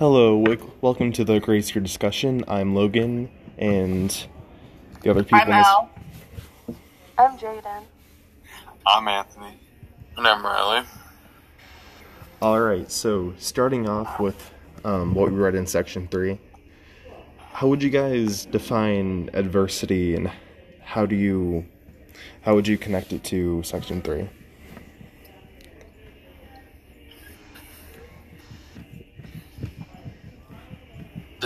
Hello, welcome to the Grace Year discussion. I'm Logan, and the other people. I'm in this- I'm Jaden. I'm Anthony. And I'm Riley. All right, so starting off with um, what we read in section three, how would you guys define adversity, and how do you, how would you connect it to section three?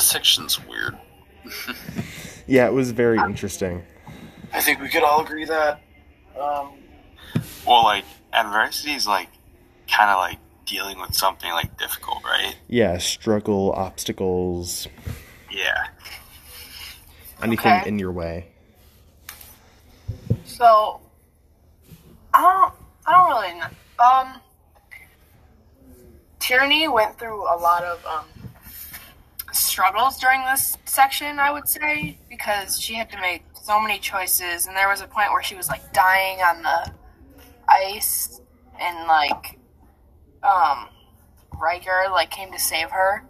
This section's weird. Yeah, it was very interesting. I think we could all agree that. Um, well, like, adversity is like kind of like dealing with something like difficult, right? Yeah, struggle, obstacles, Yeah. anything Okay. in your way. So, I don't, I don't really know. Um, Tierney went through a lot of um, struggles during this section, I would say, because she had to make so many choices, and there was a point where she was like dying on the ice, and like, um, Ryker like came to save her.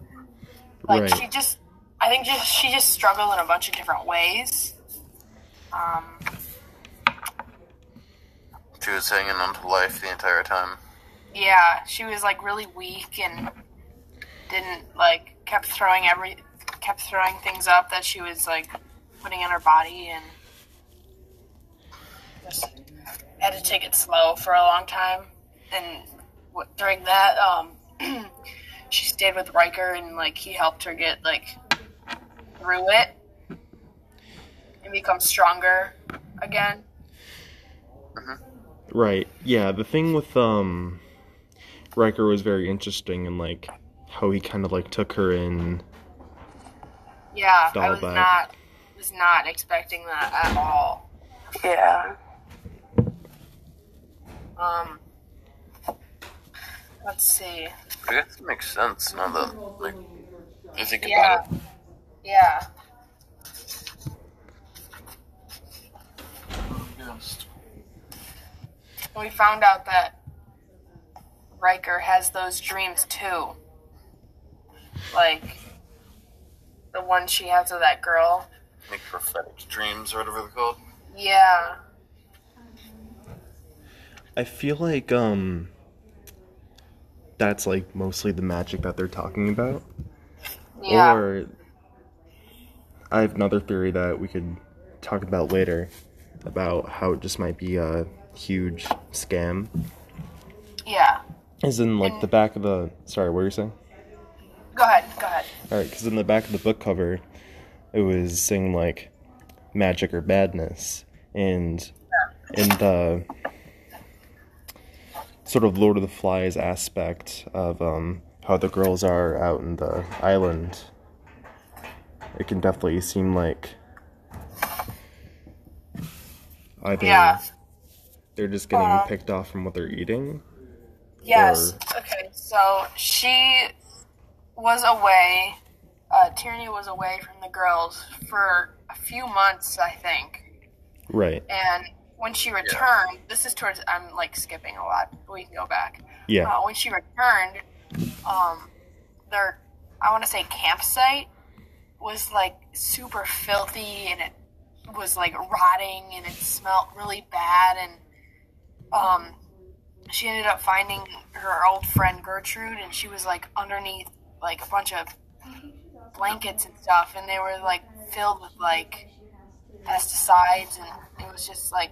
Like Right. she just, I think just she just struggled in a bunch of different ways. Um, She was hanging on to life the entire time. yeah, she was like really weak and didn't like kept throwing every kept throwing things up that she was like putting in her body and just had to take it slow for a long time. And during that, um, she stayed with Ryker and like he helped her get like through it and become stronger again. Right. Yeah, the thing with um Ryker was very interesting and like how he kind of like took her in. Yeah, I was back. not was not expecting that at all. Yeah. Um, let's see. I guess it makes sense now that, like, I think Yeah, about it. yeah. We found out that Ryker has those dreams too. Like the one she has with that girl. Like prophetic dreams or whatever they're called. Yeah. I feel like um that's like mostly the magic that they're talking about. Yeah. Or I have another theory that we could talk about later about how it just might be a huge scam. yeah. Is in like the back of the sorry, what were you saying? Go ahead. Go ahead. All right, because in the back of the book cover, it was saying like magic or badness, and in the sort of Lord of the Flies aspect of um, how the girls are out in the island, it can definitely seem like either Yeah. they're just getting Uh, picked off from what they're eating. Yes. Okay. So she was away. Uh, Tierney was away from the girls for a few months, I think. Right. And when she returned, this is towards. I'm like skipping a lot. but We can go back. Yeah. Uh, when she returned, um, their I want to say campsite was like super filthy and it was like rotting and it smelled really bad and um she ended up finding her old friend Gertrude and she was like underneath like a bunch of blankets and stuff and they were like filled with like pesticides and it was just like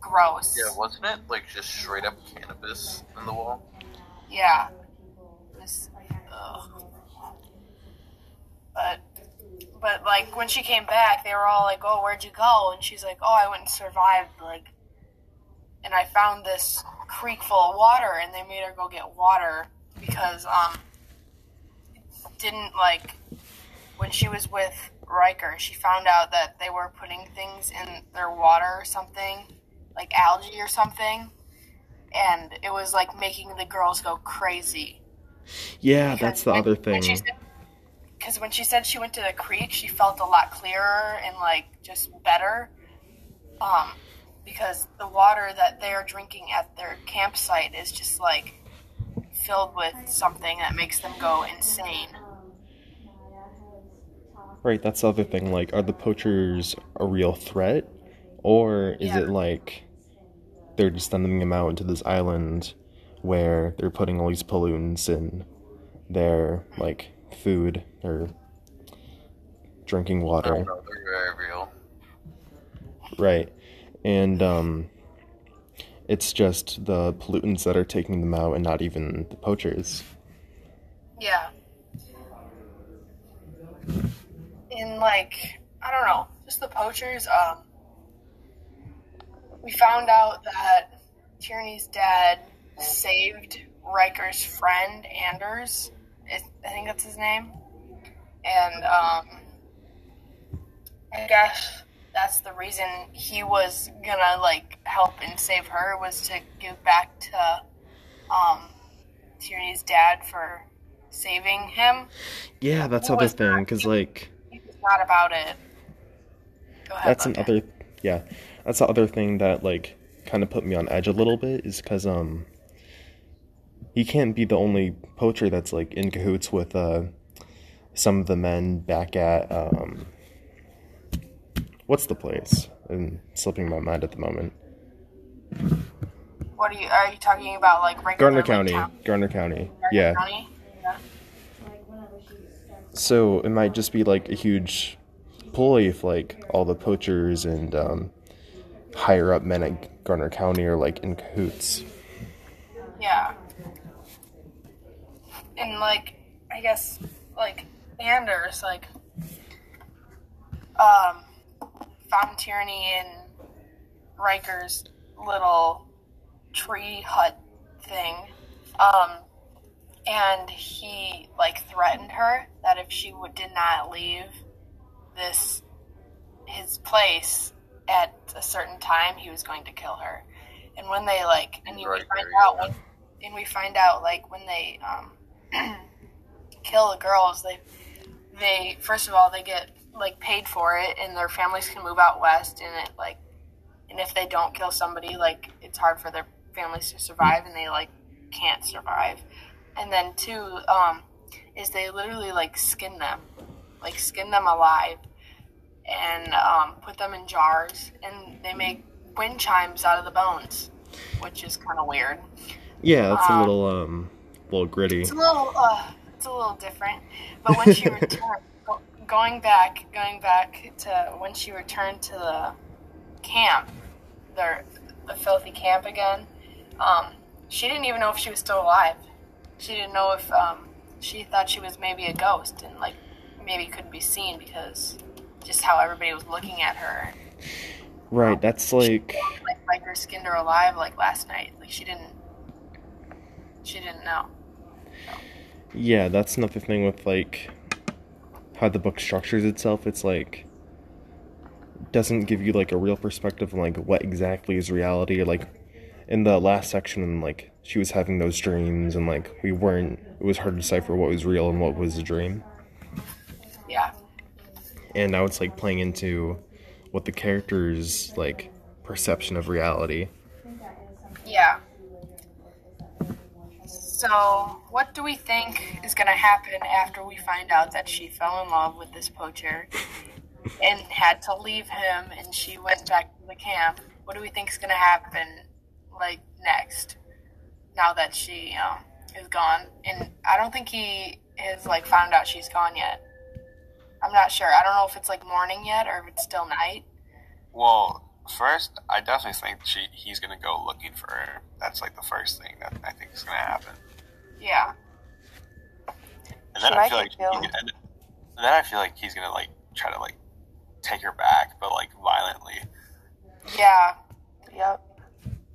gross. Yeah, wasn't it like just straight up cannabis in the wall? Yeah. But, but like when she came back, they were all like, "Oh, where'd you go?" And she's like, "Oh, I went and survived." Like, and I found this creek full of water, and they made her go get water because um, didn't like when she was with Ryker, she found out that they were putting things in their water or something, like algae or something, and it was like making the girls go crazy. Yeah, that's the other thing. Because when she said she went to the creek, she felt a lot clearer and like just better. Um, because the water that they're drinking at their campsite is just like filled with something that makes them go insane. Right, that's the other thing. Like, are the poachers a real threat? Or is Yeah. it like they're just sending them out into this island where they're putting all these pollutants in their, like, food or drinking I water? don't know. They're very real. Right. And, um, it's just the pollutants that are taking them out and not even the poachers. Yeah. In like I don't know, just the poachers. Um, we found out that Tierney's dad saved Ryker's friend Anders. I think that's his name. And um, I guess that's the reason he was gonna like help and save her was to give back to um, Tierney's dad for saving him. Yeah, that's the other thing, because, like, not about it. Go ahead. that's another yeah that's the other thing that like kind of put me on edge a little bit is because um he can't be the only poacher that's like in cahoots with uh some of the men back at um what's the place and slipping my mind at the moment What are you? Are you talking about like Gardner County Gardner County Gardner yeah County? Yeah. So it might just be like a huge ploy if like all the poachers and um higher up men at Gardner County are like in cahoots Yeah. And like, I guess like Anders like um found Tierney in Ryker's little tree hut thing. Um and he like threatened her that if she would did not leave this his place at a certain time he was going to kill her. And when they like and you Right, we find out when and we find out like when they um kill the girls they they first of all they get like paid for it and their families can move out west and it like and if they don't kill somebody like it's hard for their families to survive and they like can't survive and then two um is they literally like skin them like skin them alive and um, put them in jars and they make wind chimes out of the bones which is kind of weird Yeah, that's a Um, little um, little gritty. it's a little, uh, it's a little different. But when she returned, going back, going back to when she returned to the camp, the the filthy camp again, um, she didn't even know if she was still alive. She didn't know if um, she thought she was maybe a ghost and like maybe couldn't be seen because just how everybody was looking at her. Right, that's like Like her skinned her alive like last night. Like she didn't. She didn't know. yeah, that's another thing with like how the book structures itself. It's like doesn't give you like a real perspective on like what exactly is reality. Like in the last section, and like she was having those dreams, and like we weren't. It was hard to decipher what was real and what was a dream. Yeah. And now it's like playing into what the character's like perception of reality. Yeah. So, what do we think is going to happen after we find out that she fell in love with this poacher and had to leave him and she went back to the camp? What do we think is going to happen, like, next? Now that she um, is gone. And I don't think he has, like, found out she's gone yet. I'm not sure. I don't know if it's, like, morning yet or if it's still night. Well, first, I definitely think she he's gonna go looking for her. That's like the first thing that I think is gonna happen. Yeah. And then She I might feel like killed. he, and then I feel like he's gonna like try to like take her back, but like violently. Yeah. Yep.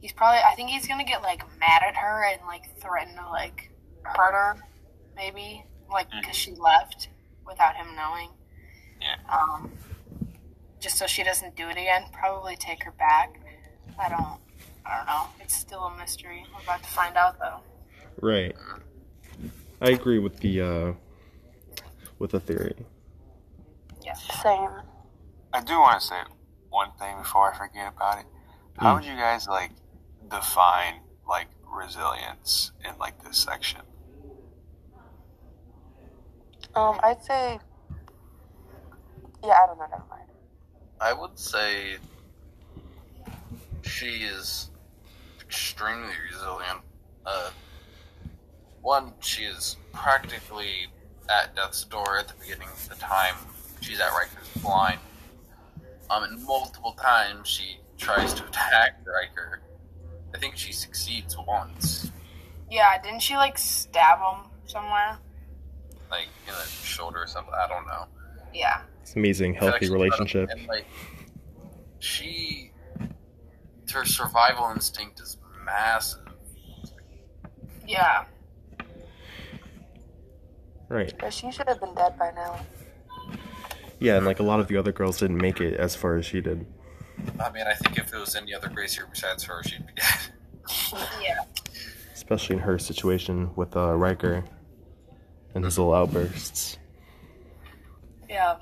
He's probably I think he's gonna get like mad at her and like threaten to like hurt her, maybe like because she left without him knowing. Yeah. Um, just so she doesn't do it again. Probably take her back. I don't. I don't know. It's still a mystery. We're about to find out though. Right. I agree with the uh with the theory. Yeah. Same. I do want to say one thing before I forget about it. How would you guys like define like resilience in like this section? Um, I'd say Yeah, I don't know. Never mind. I would say she is extremely resilient. Uh, one, she is practically at death's door at the beginning of the time she's at Ryker's blind. Um, and multiple times she tries to attack Ryker. I think she succeeds once, Yeah, didn't she like stab him somewhere? like in the shoulder or something. I don't know. Yeah. It's amazing, healthy actually relationship. And like, she, her survival instinct is massive. Yeah. Right. But she should have been dead by now. Yeah, and like a lot of the other girls didn't make it as far as she did. I mean, I think if there was any other grace year besides her, she'd be dead. Yeah. Especially in her situation with uh, Ryker and his little outbursts. Yeah.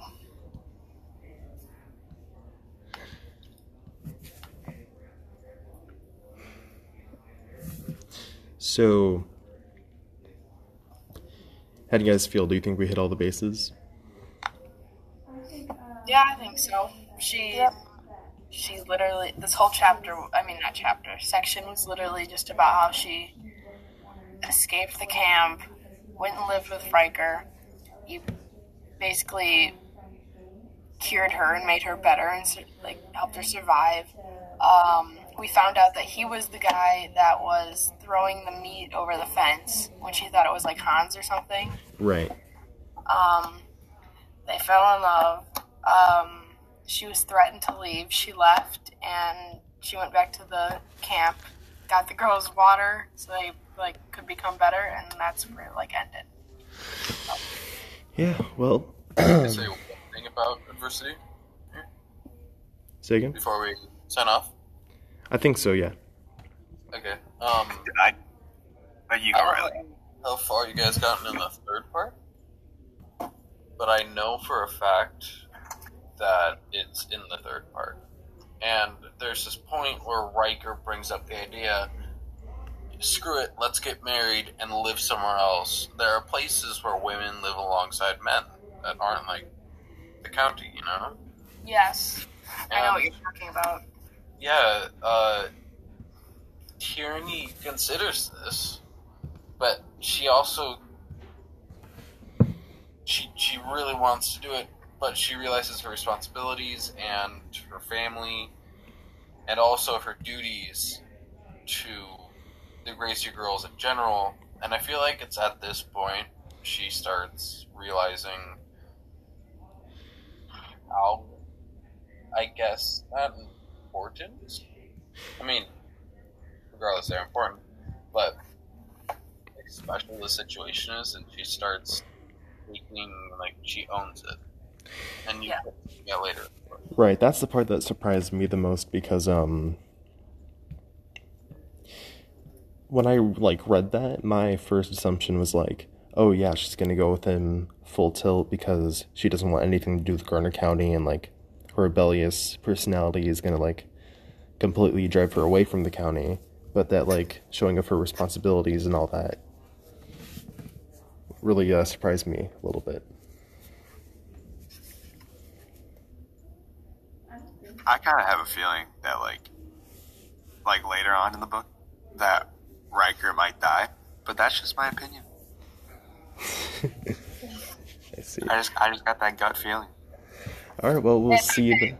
So, how do you guys feel? Do you think we hit all the bases? Yeah, I think so. She Yep. She literally this whole chapter I mean not chapter, section was literally just about how she escaped the camp, went and lived with Ryker. He basically cured her and made her better and like helped her survive. Um, we found out that he was the guy that was throwing the meat over the fence when she thought it was like Hans or something. Right. Um, they fell in love. Um, she was threatened to leave. She left, and she went back to the camp. Got the girls water so they like could become better, and that's where it like ended. Yeah, well, Can I say one thing about adversity say again? before we sign off? I think so, yeah. Okay. Um, I, uh, you go, Riley. how far you guys gotten in the third part, but I know for a fact that it's in the third part. And there's this point where Ryker brings up the idea screw it, let's get married and live somewhere else. There are places where women live alongside men that aren't like the county, you know? Yes, I know what you're talking about. yeah, uh, Tierney considers this, but she also she she really wants to do it, but she realizes her responsibilities and her family, and also her duties to the grace year girls in general. And I feel like it's at this point she starts realizing how, I guess, not important. I mean, regardless, they're important, but like, special the situation is, and she starts taking like she owns it, and you Yeah. yeah later. Right, that's the part that surprised me the most because um when I like read that, my first assumption was like, oh yeah, she's gonna go with him full tilt because she doesn't want anything to do with Garner County and like her rebellious personality is gonna like completely drive her away from the county. But that like showing of her responsibilities and all that really uh, surprised me a little bit. I kind of have a feeling that like, like later on in the book, that Ryker might die, but that's just my opinion. I see. I just, I just got that gut feeling. All right, well we'll see the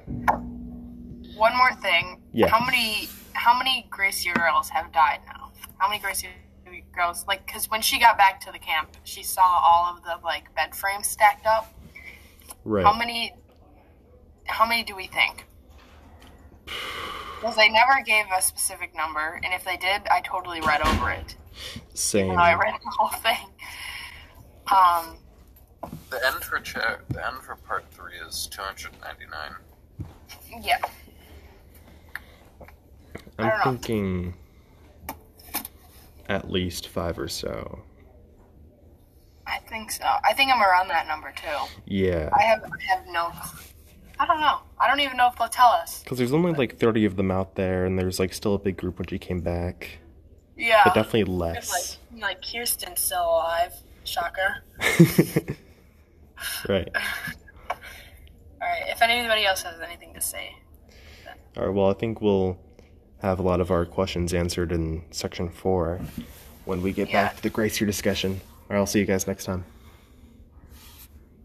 One more thing. Yeah. How many how many grace year girls have died now? How many grace year girls? Like, because when she got back to the camp, she saw all of the like bed frames stacked up. right. How many? How many do we think? Because they never gave a specific number, and if they did, I totally read over it. Same. Even I read the whole thing. Um, The end for cha- the end for part three is two hundred ninety nine. yeah. I I'm thinking at least five or so. I think so. I think I'm around that number too. Yeah, I have I have no. I don't know. I don't even know if they'll tell us. because there's only like 30 of them out there, and there's like still a big group when she came back, Yeah. but definitely less. Like, like Kiersten's still alive. Shocker. right. All right. If anybody else has anything to say. All right. Well, I think we'll have a lot of our questions answered in section four when we get Yeah. back to the Grace Year discussion. All right. I'll see you guys next time.